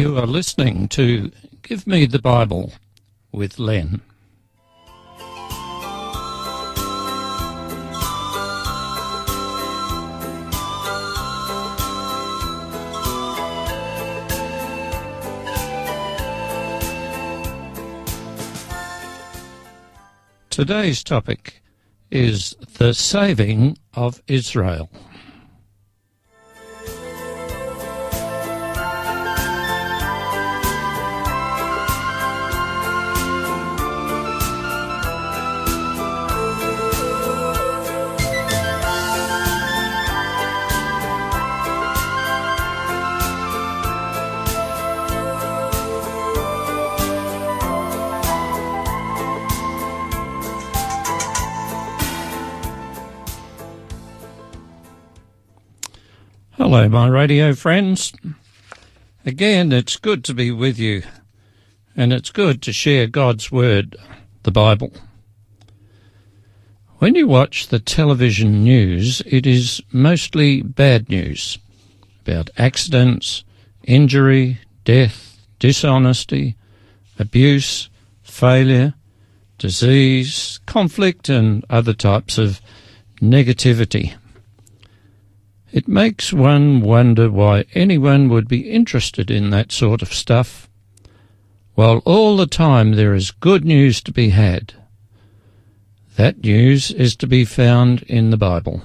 You are listening to Give Me the Bible with Len. Today's topic is the saving of Israel. Hello, my radio friends. Again, it's good to be with you, and it's good to share God's Word, the Bible. When you watch the television news, it is mostly bad news about accidents, injury, death, dishonesty, abuse, failure, disease, conflict, and other types of negativity. It makes one wonder why anyone would be interested in that sort of stuff, while all the time there is good news to be had. That news is to be found in the Bible.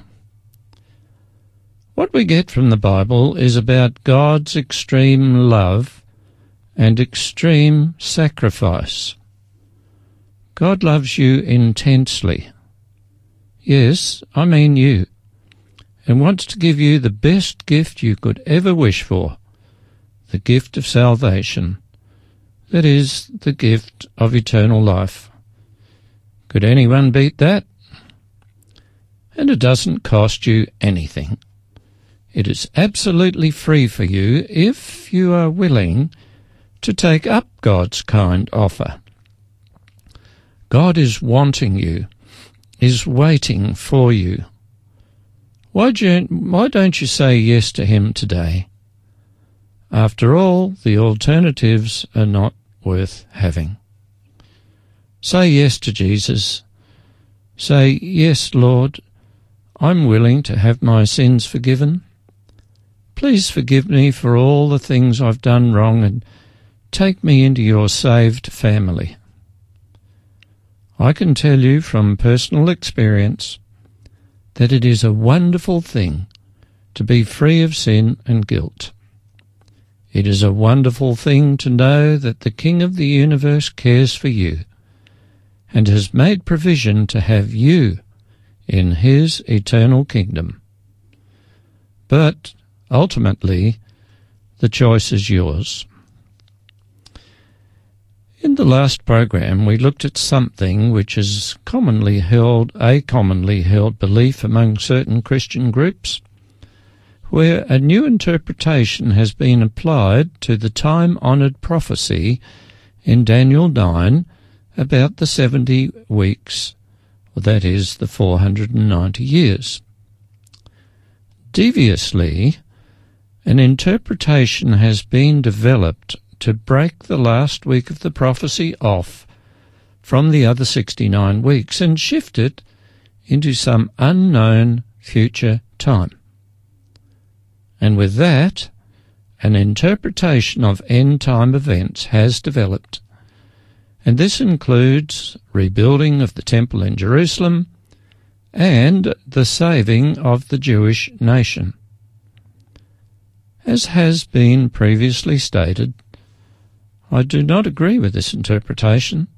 What we get from the Bible is about God's extreme love and extreme sacrifice. God loves you intensely. Yes, I mean you and wants to give you the best gift you could ever wish for the gift of salvation. That is, the gift of eternal life. Could anyone beat that? And it doesn't cost you anything. It is absolutely free for you if you are willing to take up God's kind offer. God is wanting you, is waiting for you. Why don't, why don't you say yes to him today? After all, the alternatives are not worth having. Say yes to Jesus. Say, Yes, Lord, I'm willing to have my sins forgiven. Please forgive me for all the things I've done wrong and take me into your saved family. I can tell you from personal experience that it is a wonderful thing to be free of sin and guilt. It is a wonderful thing to know that the King of the universe cares for you and has made provision to have you in his eternal kingdom. But ultimately, the choice is yours. In the last program, we looked at something which is commonly held, a commonly held belief among certain Christian groups, where a new interpretation has been applied to the time honoured prophecy in Daniel 9 about the 70 weeks, that is, the 490 years. Deviously, an interpretation has been developed to break the last week of the prophecy off from the other 69 weeks and shift it into some unknown future time. And with that, an interpretation of end time events has developed. And this includes rebuilding of the temple in Jerusalem and the saving of the Jewish nation. As has been previously stated, I do not agree with this interpretation,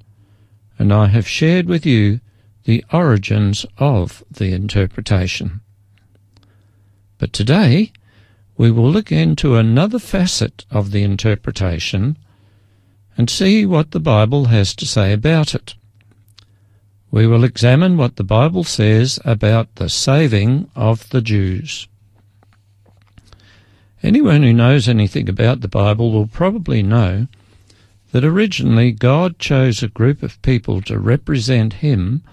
and I have shared with you the origins of the interpretation. But today we will look into another facet of the interpretation and see what the Bible has to say about it. We will examine what the Bible says about the saving of the Jews. Anyone who knows anything about the Bible will probably know that originally God chose a group of people to represent Him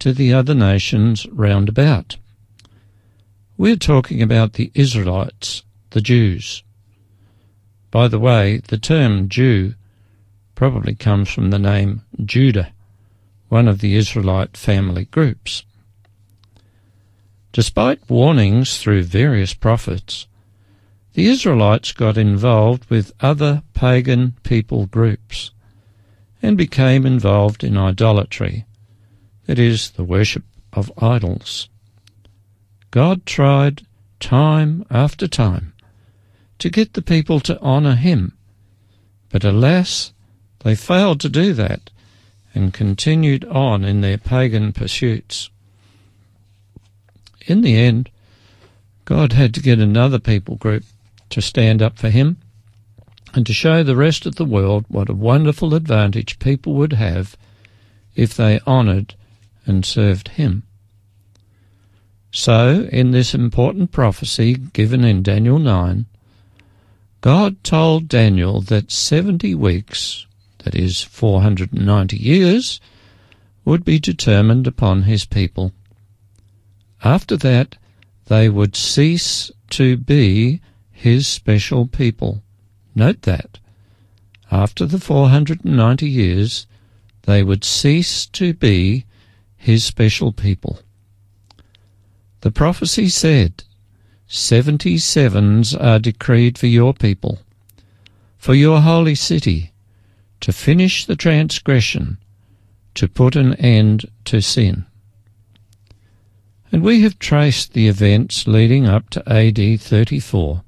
to the other nations round about. We're talking about the Israelites, the Jews. By the way, the term Jew probably comes from the name Judah, one of the Israelite family groups. Despite warnings through various prophets, the Israelites got involved with other pagan people groups and became involved in idolatry, that is, the worship of idols. God tried time after time to get the people to honour him, but alas, they failed to do that and continued on in their pagan pursuits. In the end, God had to get another people group to stand up for him and to show the rest of the world what a wonderful advantage people would have if they honoured and served him. So, in this important prophecy given in Daniel 9, God told Daniel that 70 weeks, that is 490 years, would be determined upon his people. After that, they would cease to be his special people. Note that. After the 490 years, they would cease to be his special people. The prophecy said, Seventy sevens are decreed for your people, for your holy city, to finish the transgression, to put an end to sin. And we have traced the events leading up to AD 34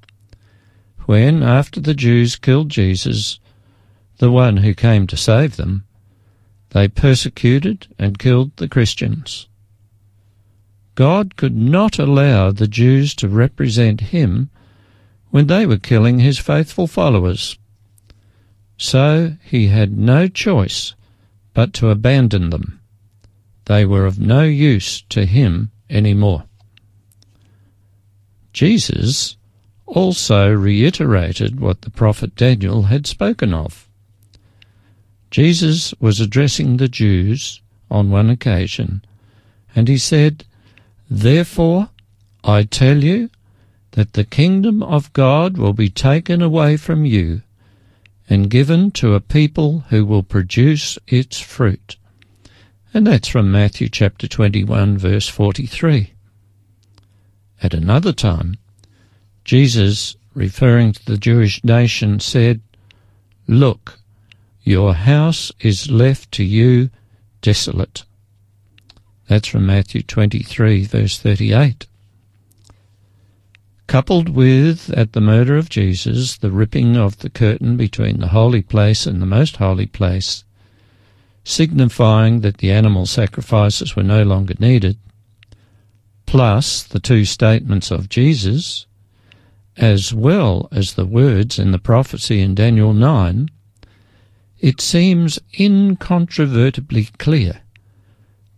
when, after the Jews killed Jesus, the one who came to save them, they persecuted and killed the Christians. God could not allow the Jews to represent him when they were killing his faithful followers. So he had no choice but to abandon them. They were of no use to him any more. Jesus also reiterated what the prophet Daniel had spoken of. Jesus was addressing the Jews on one occasion, and he said, Therefore I tell you that the kingdom of God will be taken away from you and given to a people who will produce its fruit. And that's from Matthew chapter 21 verse 43. At another time, Jesus, referring to the Jewish nation, said, Look, your house is left to you desolate. That's from Matthew 23, verse 38. Coupled with, at the murder of Jesus, the ripping of the curtain between the holy place and the most holy place, signifying that the animal sacrifices were no longer needed, plus the two statements of Jesus, as well as the words in the prophecy in Daniel 9, it seems incontrovertibly clear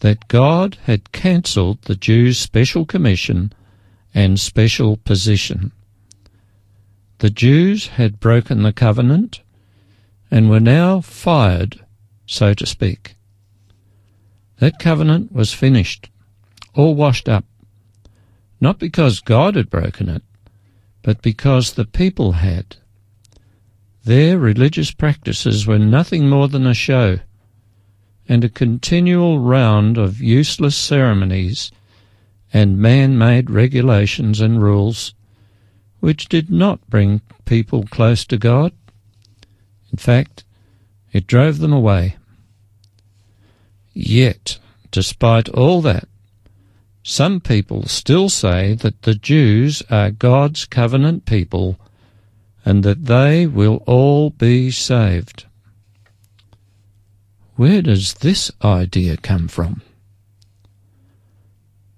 that God had cancelled the Jews' special commission and special position. The Jews had broken the covenant and were now fired, so to speak. That covenant was finished, all washed up, not because God had broken it, but because the people had. Their religious practices were nothing more than a show and a continual round of useless ceremonies and man-made regulations and rules which did not bring people close to God. In fact, it drove them away. Yet, despite all that, some people still say that the Jews are God's covenant people and that they will all be saved. Where does this idea come from?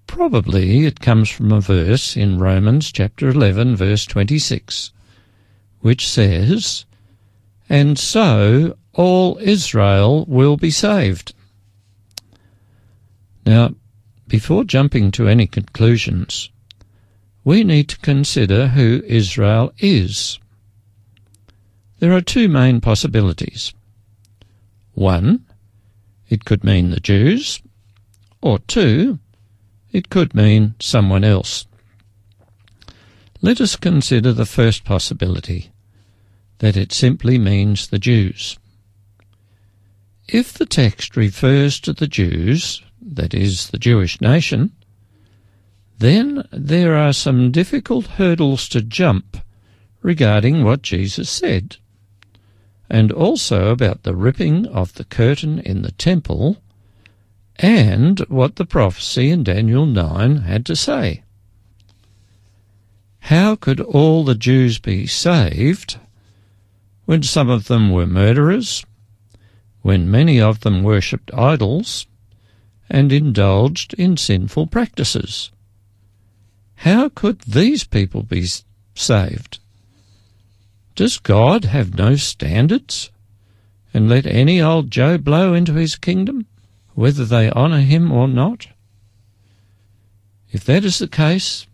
Probably it comes from a verse in Romans chapter 11 verse 26, which says, And so all Israel will be saved. Now, before jumping to any conclusions, we need to consider who Israel is. There are two main possibilities. One, it could mean the Jews, or two, it could mean someone else. Let us consider the first possibility, that it simply means the Jews. If the text refers to the Jews, that is, the Jewish nation, then there are some difficult hurdles to jump regarding what Jesus said, and also about the ripping of the curtain in the temple and what the prophecy in Daniel 9 had to say. How could all the Jews be saved when some of them were murderers, when many of them worshipped idols, and indulged in sinful practices? How could these people be saved? Does God have no standards and let any old Joe blow into his kingdom, whether they honour him or not? If that is the case,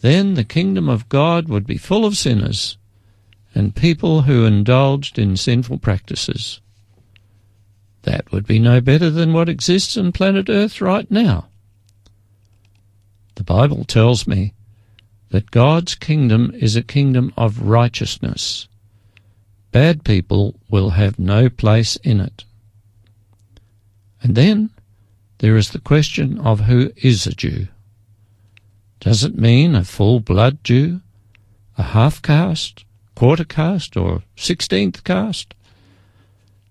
then the kingdom of God would be full of sinners and people who indulged in sinful practices. That would be no better than what exists on planet Earth right now. The Bible tells me that God's kingdom is a kingdom of righteousness. Bad people will have no place in it. And then there is the question of who is a Jew. Does it mean a full blood Jew, a half caste, quarter caste, or sixteenth caste?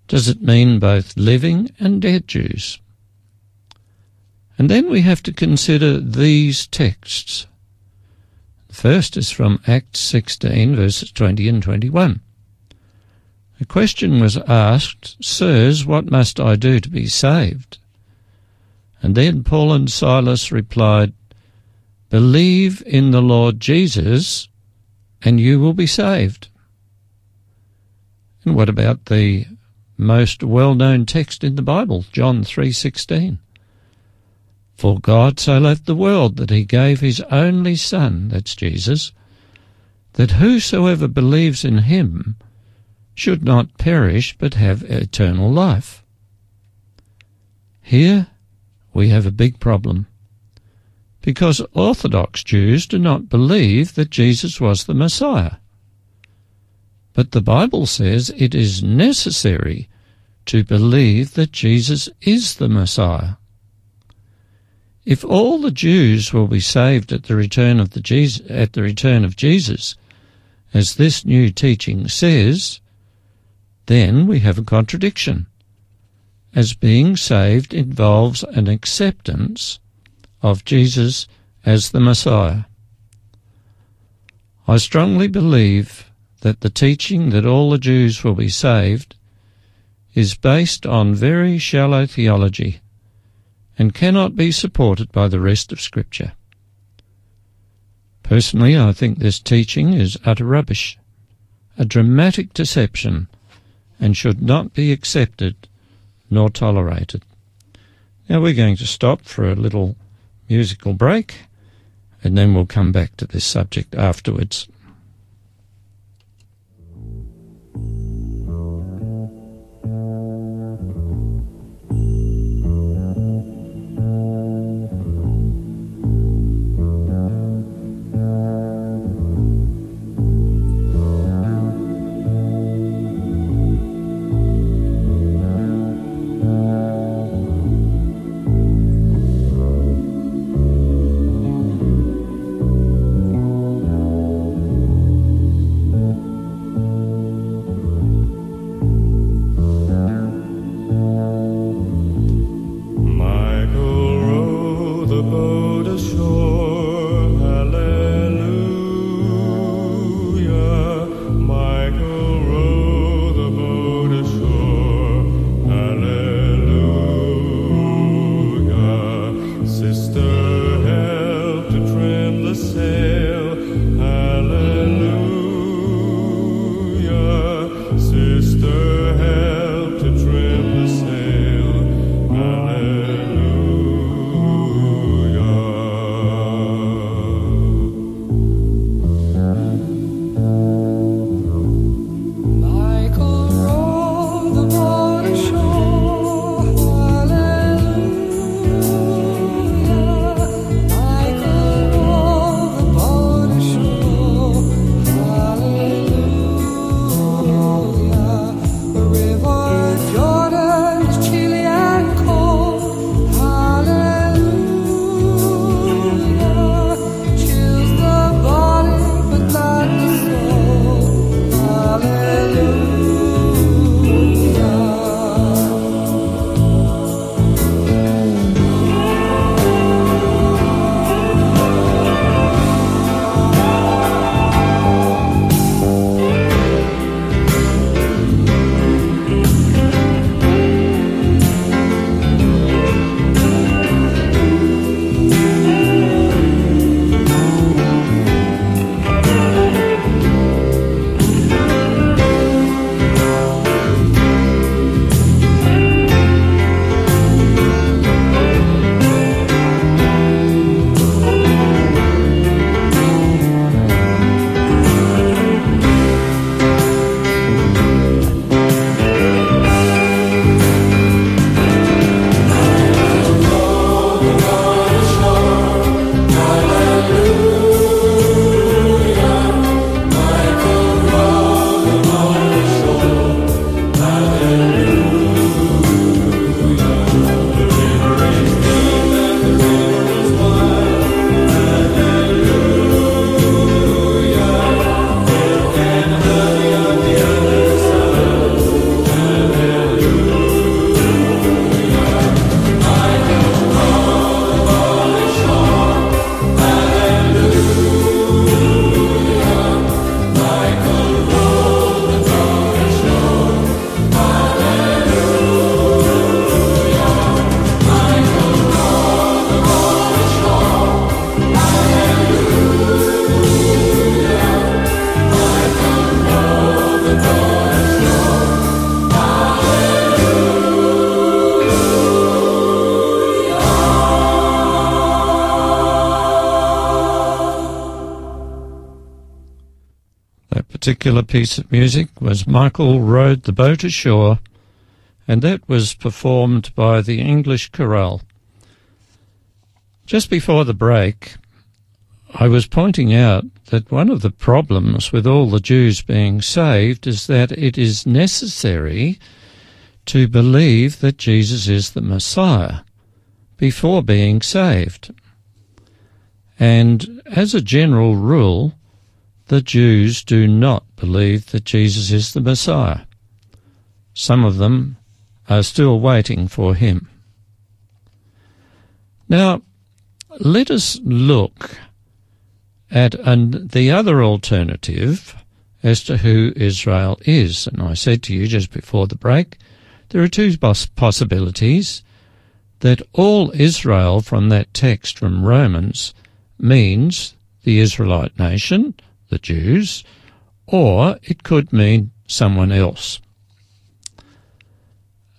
Does it mean both living and dead Jews? And then we have to consider these texts. The first is from Acts 16, verses 20 and 21. A question was asked, Sirs, what must I do to be saved? And then Paul and Silas replied, Believe in the Lord Jesus, and you will be saved. And what about the most well-known text in the Bible, John 3:16? For God so loved the world that he gave his only Son, that's Jesus, that whosoever believes in him should not perish but have eternal life. Here we have a big problem. Because Orthodox Jews do not believe that Jesus was the Messiah. But the Bible says it is necessary to believe that Jesus is the Messiah. If all the Jews will be saved at the return of the Jesus, at the return of Jesus, as this new teaching says, then we have a contradiction, as being saved involves an acceptance of Jesus as the Messiah. I strongly believe that the teaching that all the Jews will be saved is based on very shallow theology and cannot be supported by the rest of Scripture. Personally, I think this teaching is utter rubbish, a dramatic deception, and should not be accepted nor tolerated. Now we're going to stop for a little musical break, and then we'll come back to this subject afterwards. Particular piece of music was Michael Row the Boat Ashore, and that was performed by the English Chorale. Just before the break, I was pointing out that one of the problems with all the Jews being saved is that it is necessary to believe that Jesus is the Messiah before being saved. And as a general rule, the Jews do not believe that Jesus is the Messiah. Some of them are still waiting for him. Now, let us look at an, the other alternative as to who Israel is. And I said to you just before the break, there are two possibilities that all Israel from that text from Romans means the Israelite nation, the Jews, or it could mean someone else.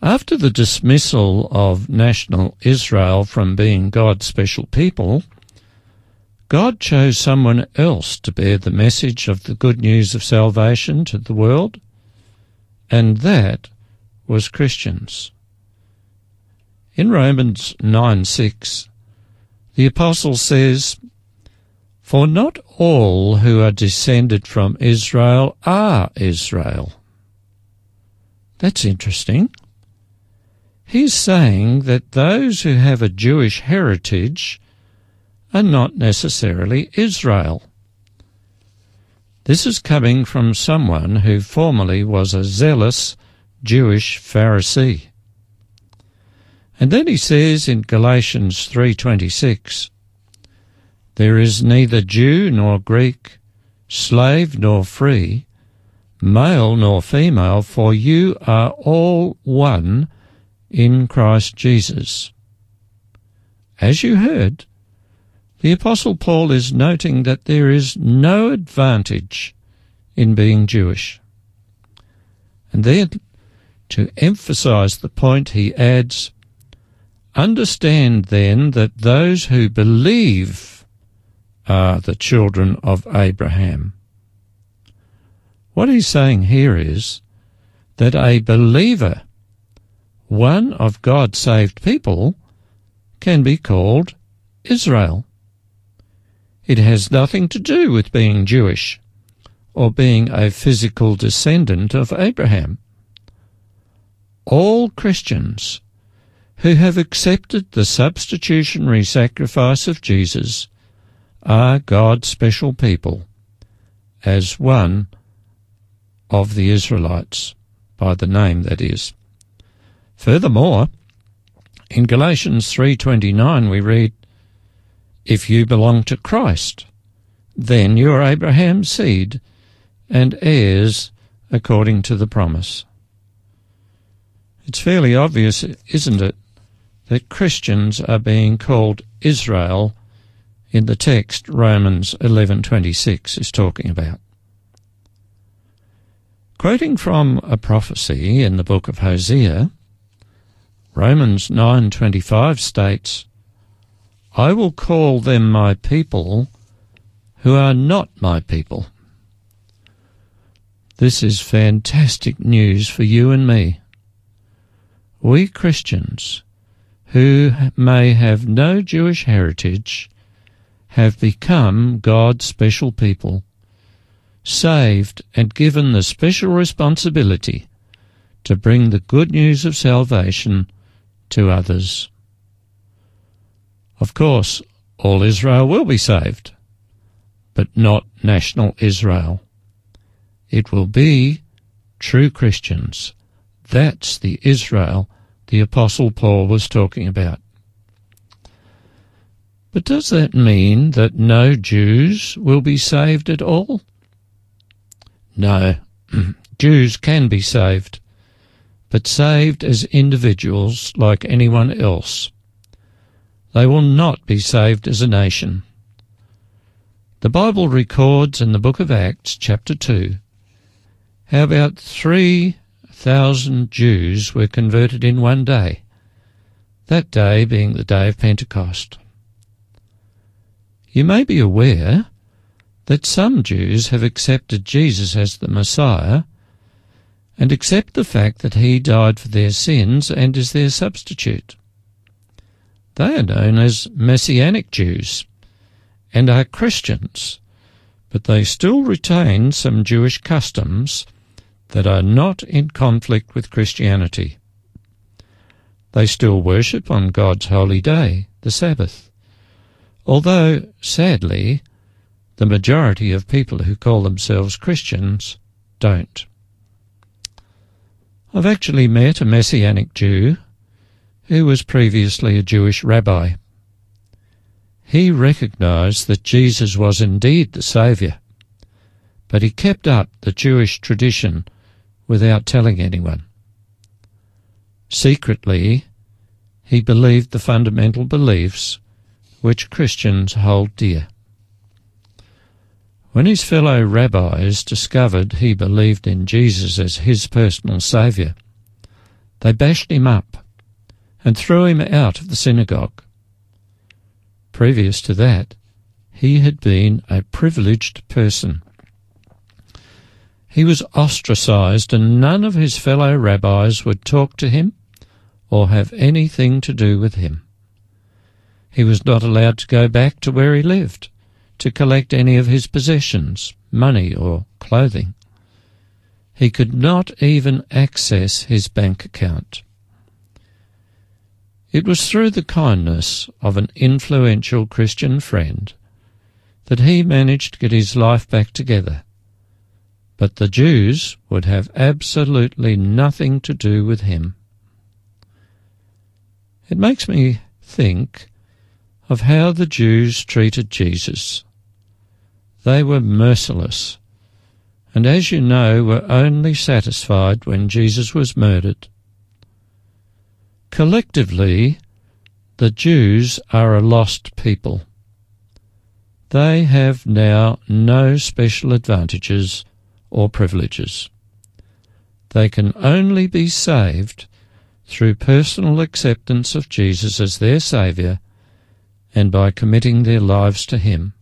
After the dismissal of national Israel from being God's special people, God chose someone else to bear the message of the good news of salvation to the world, and that was Christians. In Romans 9 6, the Apostle says, For not all who are descended from Israel are Israel. That's interesting. He's saying that those who have a Jewish heritage are not necessarily Israel. This is coming from someone who formerly was a zealous Jewish Pharisee. And then he says in Galatians 3:26, there is neither Jew nor Greek, slave nor free, male nor female, for you are all one in Christ Jesus. As you heard, the Apostle Paul is noting that there is no advantage in being Jewish. And then, to emphasize the point, he adds, Understand then that those who believe are the children of Abraham. What he's saying here is that a believer one of God's saved people can be called Israel. It has nothing to do with being Jewish or being a physical descendant of Abraham. All Christians who have accepted the substitutionary sacrifice of Jesus are God's special people as one of the Israelites, by the name that is. Furthermore, in Galatians 3:29 we read, "If you belong to Christ, then you are Abraham's seed and heirs according to the promise." It's fairly obvious, isn't it, that Christians are being called Israel in the text Romans 11:26 is talking about. Quoting from a prophecy in the book of Hosea, Romans 9:25 states, I will call them my people who are not my people. This is fantastic news for you and me. We Christians, who may have no Jewish heritage, have become God's special people, saved and given the special responsibility to bring the good news of salvation to others. Of course, all Israel will be saved, but not national Israel. It will be true Christians. That's the Israel the Apostle Paul was talking about. But does that mean that no Jews will be saved at all? No, Jews can be saved, but saved as individuals like anyone else. They will not be saved as a nation. The Bible records in the book of Acts, chapter 2, how about 3,000 Jews were converted in one day, that day being the day of Pentecost. You may be aware that some Jews have accepted Jesus as the Messiah and accept the fact that he died for their sins and is their substitute. They are known as Messianic Jews and are Christians, but they still retain some Jewish customs that are not in conflict with Christianity. They still worship on God's holy day, the Sabbath, although, sadly, the majority of people who call themselves Christians don't. I've actually met a Messianic Jew who was previously a Jewish rabbi. He recognized that Jesus was indeed the Saviour, but he kept up the Jewish tradition without telling anyone. Secretly, he believed the fundamental beliefs which Christians hold dear. When his fellow rabbis discovered he believed in Jesus as his personal Saviour, they bashed him up and threw him out of the synagogue. Previous to that, he had been a privileged person. He was ostracized, and none of his fellow rabbis would talk to him or have anything to do with him. He was not allowed to go back to where he lived to collect any of his possessions, money or clothing. He could not even access his bank account. It was through the kindness of an influential Christian friend that he managed to get his life back together. But the Jews would have absolutely nothing to do with him. It makes me think of how the Jews treated Jesus. They were merciless, and as you know, were only satisfied when Jesus was murdered. Collectively, the Jews are a lost people. They have now no special advantages or privileges. They can only be saved through personal acceptance of Jesus as their Saviour and by committing their lives to Him.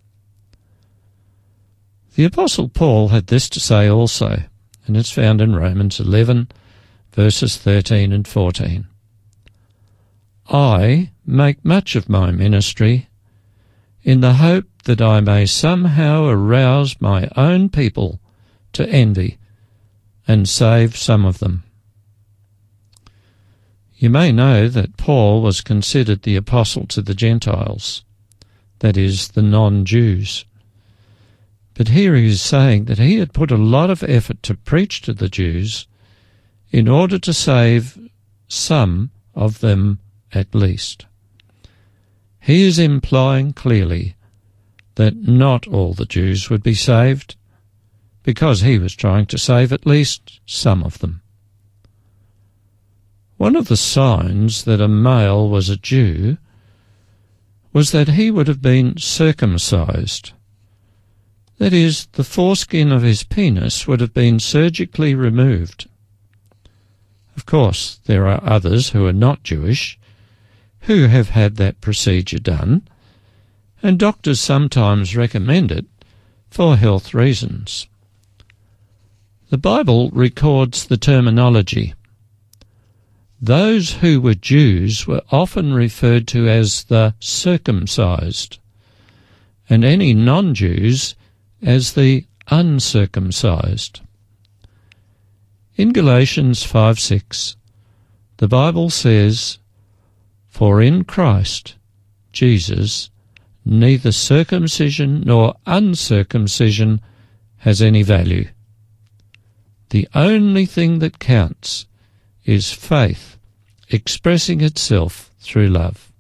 The Apostle Paul had this to say also, and it's found in Romans 11, verses 13 and 14. I make much of my ministry in the hope that I may somehow arouse my own people to envy and save some of them. You may know that Paul was considered the apostle to the Gentiles, that is, the non Jews. But here he is saying that he had put a lot of effort to preach to the Jews in order to save some of them at least. He is implying clearly that not all the Jews would be saved, because he was trying to save at least some of them. One of the signs that a male was a Jew was that he would have been circumcised that is, the foreskin of his penis would have been surgically removed. Of course, there are others who are not Jewish who have had that procedure done, and doctors sometimes recommend it for health reasons. The Bible records the terminology. Those who were Jews were often referred to as the circumcised, and any non Jews as the uncircumcised. In Galatians 5 6, the Bible says, For in Christ, Jesus, neither circumcision nor uncircumcision has any value. The only thing that counts is faith expressing itself through love.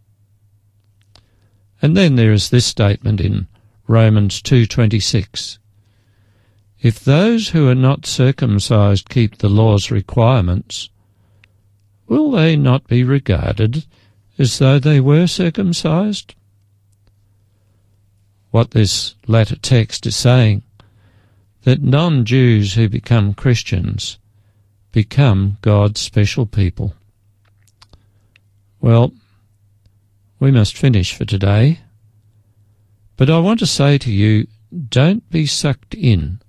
And then there is this statement in Romans 2:26. If those who are not circumcised keep the law's requirements, will they not be regarded as though they were circumcised? What this latter text is saying, that non-Jews who become Christians become God's special people. Well, we must finish for today. But I want to say to you, don't be sucked in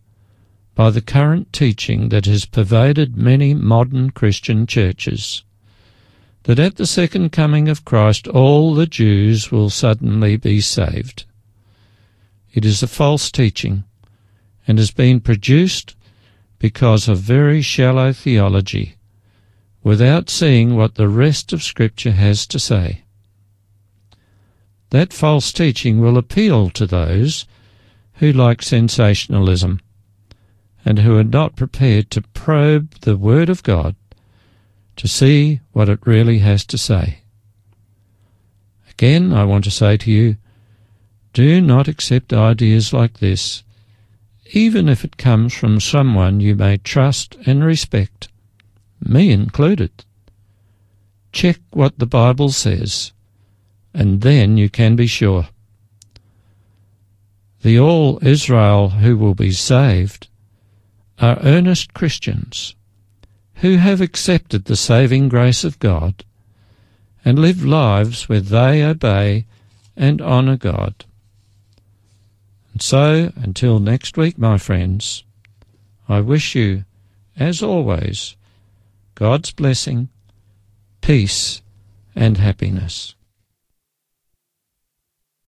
by the current teaching that has pervaded many modern Christian churches that at the second coming of Christ all the Jews will suddenly be saved. It is a false teaching and has been produced because of very shallow theology without seeing what the rest of Scripture has to say. That false teaching will appeal to those who like sensationalism and who are not prepared to probe the Word of God to see what it really has to say. Again, I want to say to you, do not accept ideas like this, even if it comes from someone you may trust and respect, me included. Check what the Bible says, and then you can be sure. The all Israel who will be saved are earnest Christians who have accepted the saving grace of God and live lives where they obey and honour God. And so, until next week, my friends, I wish you, as always, God's blessing, peace, and happiness.